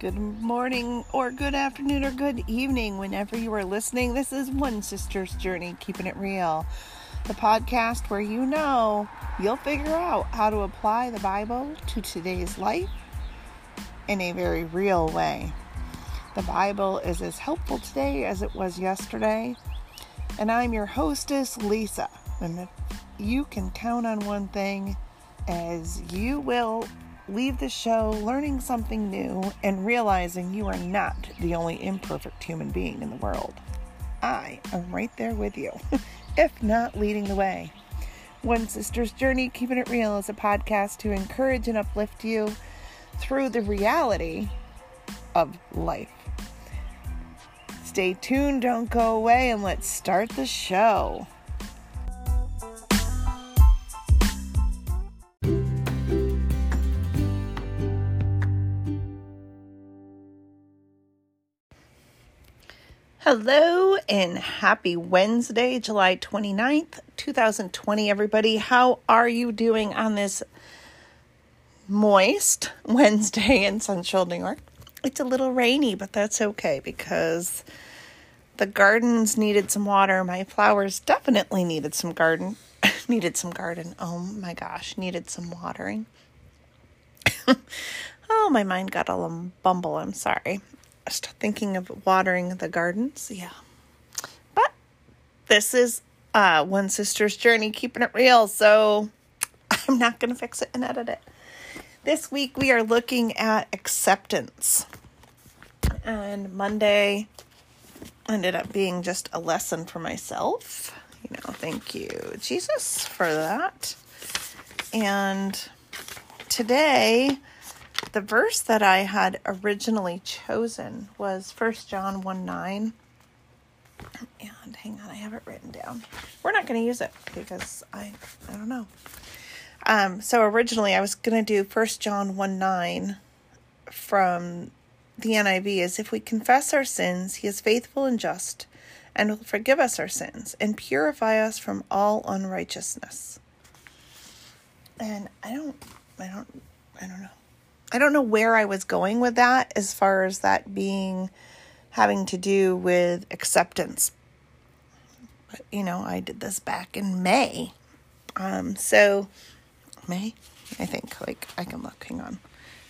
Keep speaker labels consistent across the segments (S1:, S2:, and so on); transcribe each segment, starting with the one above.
S1: Good morning, or good afternoon, or good evening, whenever you are listening. This is One Sister's Journey, Keeping It Real, the podcast where you know you'll figure out how to apply the Bible to today's life in a very real way. The Bible is as helpful today as it was yesterday, and I'm your hostess, Lisa. And you can count on one thing as you will leave the show learning something new and realizing you are not the only imperfect human being in the world. I am right there with you, if not leading the way. One Sister's Journey, Keeping It Real, is a podcast to encourage and uplift you through the reality of life. Stay tuned, don't go away, and let's start the show. Hello and happy Wednesday, July 29th, 2020, everybody. How are you doing on this moist Wednesday in Central New York? It's a little rainy, but that's okay because the gardens needed some water. My flowers definitely needed some garden. needed some garden. Oh my gosh, needed some watering. oh, my mind got a little bumble. I'm sorry thinking of watering the gardens. Yeah. But this is uh, One Sister's Journey, keeping it real. So I'm not going to fix it and edit it. This week we are looking at acceptance. And Monday ended up being just a lesson for myself. You know, thank you, Jesus, for that. And today the verse that I had originally chosen was 1 John 1 9. And hang on, I have it written down. We're not going to use it because I I don't know. Um, so originally I was going to do 1 John 1 9 from the NIV is if we confess our sins, he is faithful and just and will forgive us our sins and purify us from all unrighteousness. And I don't I don't I don't know. I don't know where I was going with that as far as that being having to do with acceptance. But you know, I did this back in May. Um so May, I think like I can look, hang on.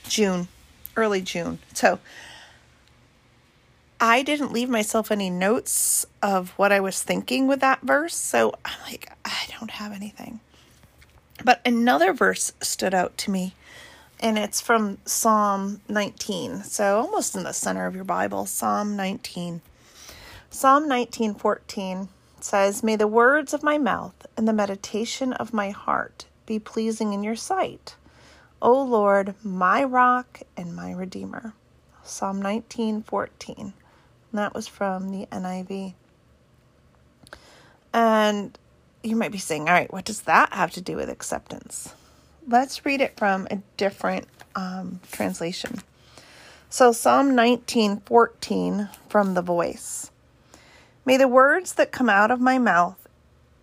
S1: June, early June. So I didn't leave myself any notes of what I was thinking with that verse. So I'm like, I don't have anything. But another verse stood out to me and it's from Psalm 19. So almost in the center of your Bible, Psalm 19. Psalm 19:14 says, "May the words of my mouth and the meditation of my heart be pleasing in your sight, O Lord, my rock and my redeemer." Psalm 19:14. That was from the NIV. And you might be saying, "All right, what does that have to do with acceptance?" Let's read it from a different um, translation. So Psalm 19:14 from the voice. May the words that come out of my mouth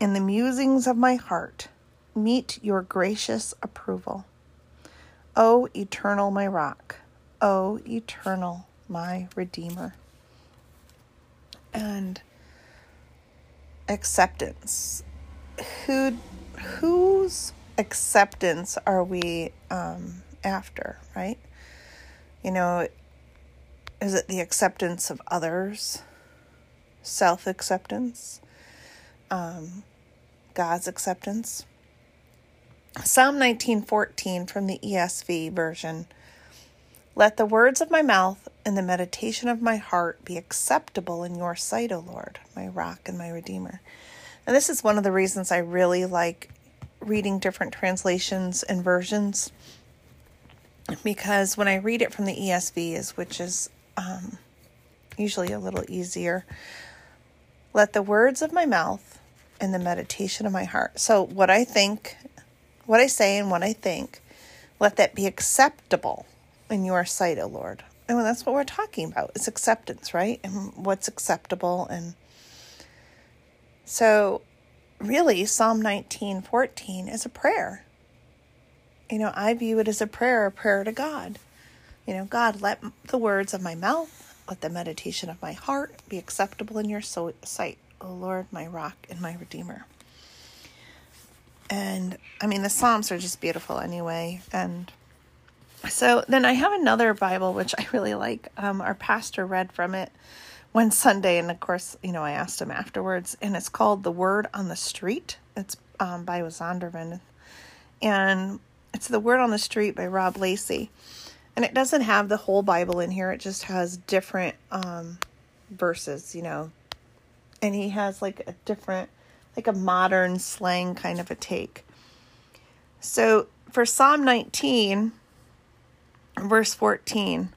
S1: and the musings of my heart meet your gracious approval. O eternal my rock, O eternal my redeemer. And acceptance. Who whose acceptance are we um, after, right? You know, is it the acceptance of others, self acceptance, um, God's acceptance? Psalm 19:14 from the ESV version. Let the words of my mouth and the meditation of my heart be acceptable in your sight, O Lord, my rock and my redeemer. And this is one of the reasons I really like reading different translations and versions because when I read it from the ESV is which is um, usually a little easier. Let the words of my mouth and the meditation of my heart. So what I think, what I say and what I think, let that be acceptable in your sight, O Lord. And that's what we're talking about. It's acceptance, right? And what's acceptable and so really Psalm 19:14 is a prayer. You know, I view it as a prayer, a prayer to God. You know, God, let the words of my mouth, let the meditation of my heart be acceptable in your sight, O Lord, my rock and my redeemer. And I mean, the Psalms are just beautiful anyway. And so then I have another Bible, which I really like. Um, our pastor read from it one Sunday. And of course, you know, I asked him afterwards. And it's called The Word on the Street. It's um, by Zondervan. And it's The Word on the Street by Rob Lacey. And it doesn't have the whole Bible in here, it just has different um, verses, you know. And he has like a different, like a modern slang kind of a take. So for Psalm 19, verse 14,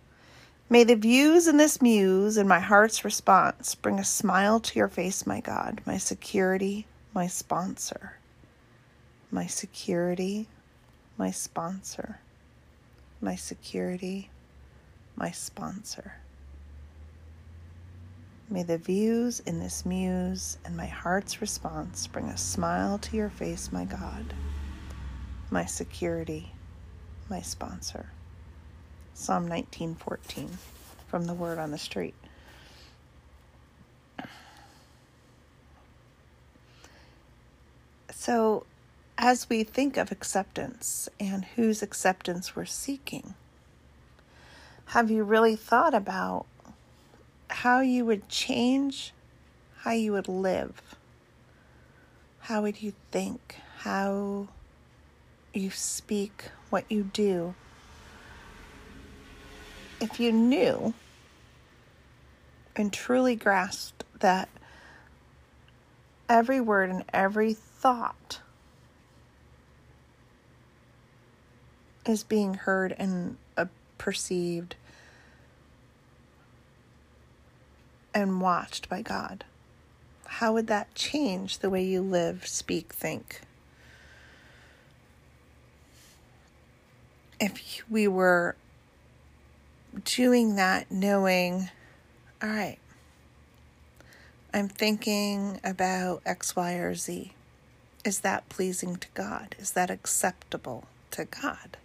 S1: May the views in this muse and my heart's response bring a smile to your face, my God, my security, my sponsor. My security, my sponsor my security, my sponsor. May the views in this muse and my heart's response bring a smile to your face, my God, my security, my sponsor. Psalm 19:14 from the word on the street. So as we think of acceptance and whose acceptance we're seeking, have you really thought about how you would change how you would live? How would you think? How you speak, what you do? If you knew and truly grasped that every word and every thought is being heard and uh, perceived and watched by God? How would that change the way you live, speak, think? If we were doing that, knowing, all right, I'm thinking about X, Y, or Z. Is that pleasing to God? Is that acceptable to God?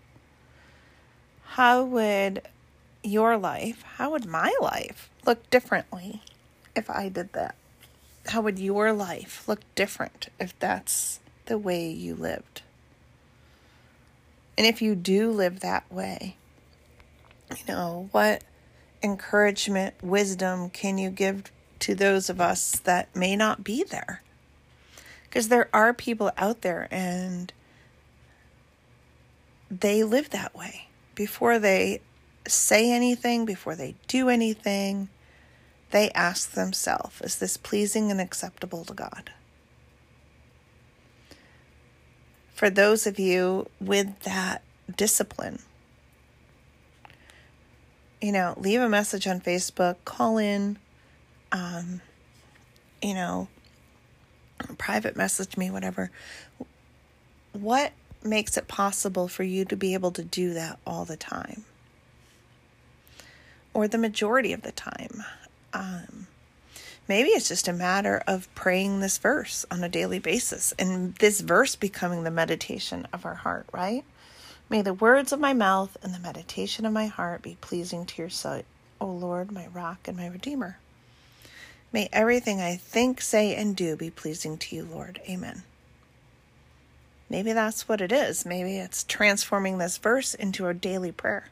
S1: how would your life, how would my life look differently if I did that? How would your life look different if that's the way you lived? And if you do live that way, you know, what encouragement, wisdom can you give to those of us that may not be there? Because there are people out there and they live that way before they say anything, before they do anything, they ask themselves, is this pleasing and acceptable to God? For those of you with that discipline, you know, leave a message on Facebook, call in, um, you know, private message me, whatever. What makes it possible for you to be able to do that all the time or the majority of the time. Um, maybe it's just a matter of praying this verse on a daily basis and this verse becoming the meditation of our heart, right? May the words of my mouth and the meditation of my heart be pleasing to your sight, O Lord, my rock and my redeemer. May everything I think, say, and do be pleasing to you, Lord. Amen. Maybe that's what it is. Maybe it's transforming this verse into a daily prayer,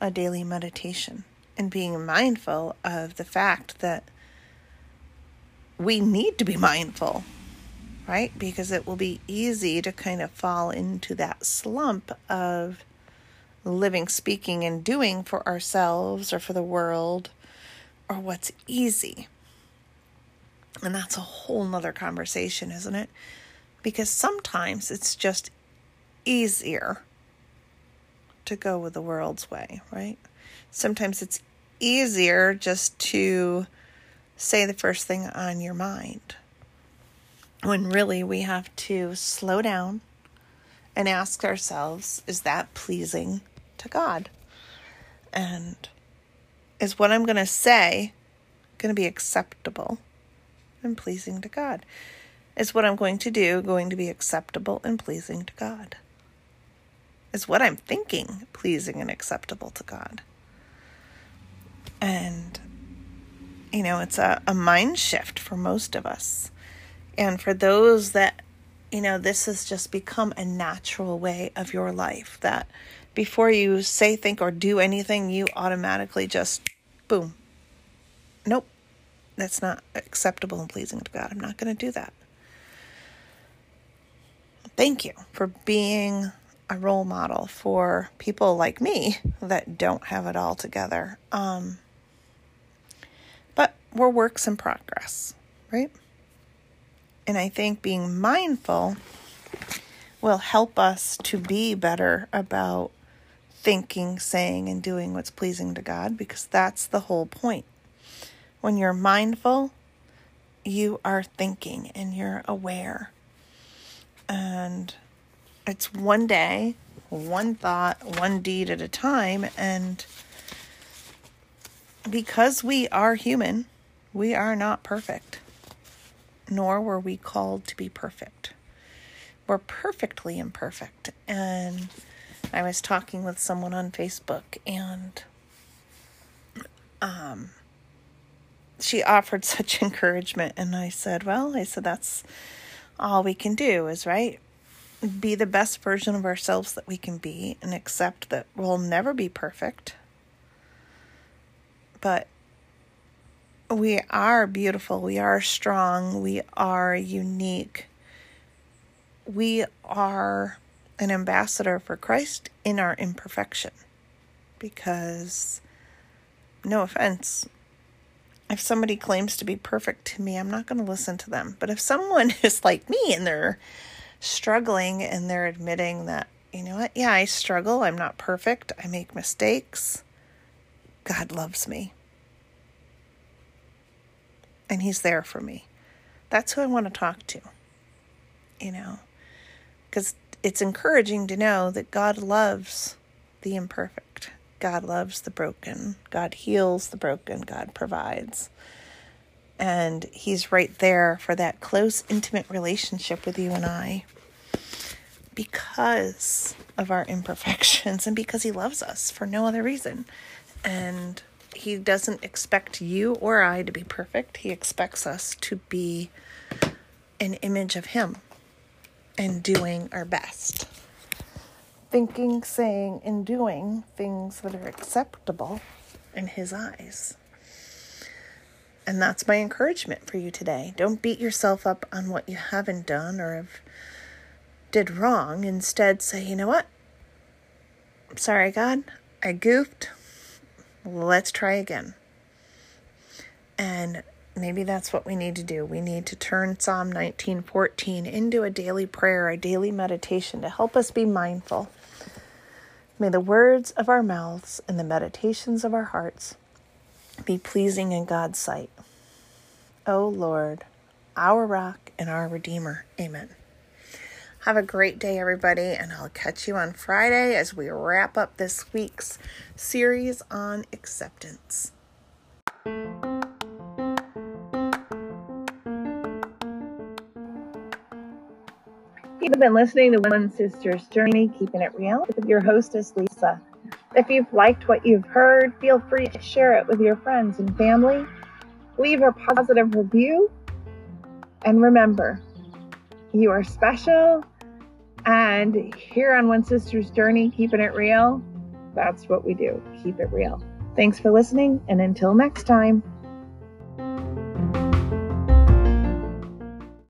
S1: a daily meditation, and being mindful of the fact that we need to be mindful, right? Because it will be easy to kind of fall into that slump of living, speaking, and doing for ourselves or for the world or what's easy. And that's a whole nother conversation, isn't it? because sometimes it's just easier to go with the world's way, right? Sometimes it's easier just to say the first thing on your mind when really we have to slow down and ask ourselves is that pleasing to God? And is what I'm going to say going to be acceptable and pleasing to God? Is what I'm going to do going to be acceptable and pleasing to God? Is what I'm thinking pleasing and acceptable to God? And, you know, it's a, a mind shift for most of us. And for those that, you know, this has just become a natural way of your life that before you say, think, or do anything, you automatically just, boom, nope, that's not acceptable and pleasing to God. I'm not going to do that. Thank you for being a role model for people like me that don't have it all together. Um, but we're works in progress, right? And I think being mindful will help us to be better about thinking, saying, and doing what's pleasing to God because that's the whole point. When you're mindful, you are thinking and you're aware. And it's one day, one thought, one deed at a time. And because we are human, we are not perfect, nor were we called to be perfect. We're perfectly imperfect. And I was talking with someone on Facebook and um she offered such encouragement and I said, "Well, I said that's all we can do is right be the best version of ourselves that we can be and accept that we'll never be perfect. But we are beautiful, we are strong, we are unique. We are an ambassador for Christ in our imperfection. Because, no offense, if somebody claims to be perfect to me, I'm not going to listen to them. But if someone is like me and they're struggling and they're admitting that, you know what, yeah, I struggle, I'm not perfect, I make mistakes, God loves me. And He's there for me. That's who I want to talk to, you know, because it's encouraging to know that God loves the imperfect. God loves the broken. God heals the broken. God provides. And He's right there for that close, intimate relationship with you and I because of our imperfections and because He loves us for no other reason. And He doesn't expect you or I to be perfect, He expects us to be an image of Him and doing our best. Thinking, saying, and doing things that are acceptable in His eyes. And that's my encouragement for you today. Don't beat yourself up on what you haven't done or have did wrong. Instead, say, you know what? I'm Sorry, God, I goofed. Let's try again. And maybe that's what we need to do. We need to turn Psalm 19:14 into a daily prayer, a daily meditation to help us be mindful. May the words of our mouths and the meditations of our hearts be pleasing in God's sight. O Lord, our rock and our redeemer. Amen. Have a great day, everybody, and I'll catch you on Friday as we wrap up this week's series on acceptance. You've been listening to One Sister's Journey, Keeping It Real, with your hostess, Lisa. If you've liked what you've heard, feel free to share it with your friends and family. Leave a positive review. And remember, you are special. And here on One Sister's Journey, keeping it real, that's what we do. Keep it real. Thanks for listening. And until next time.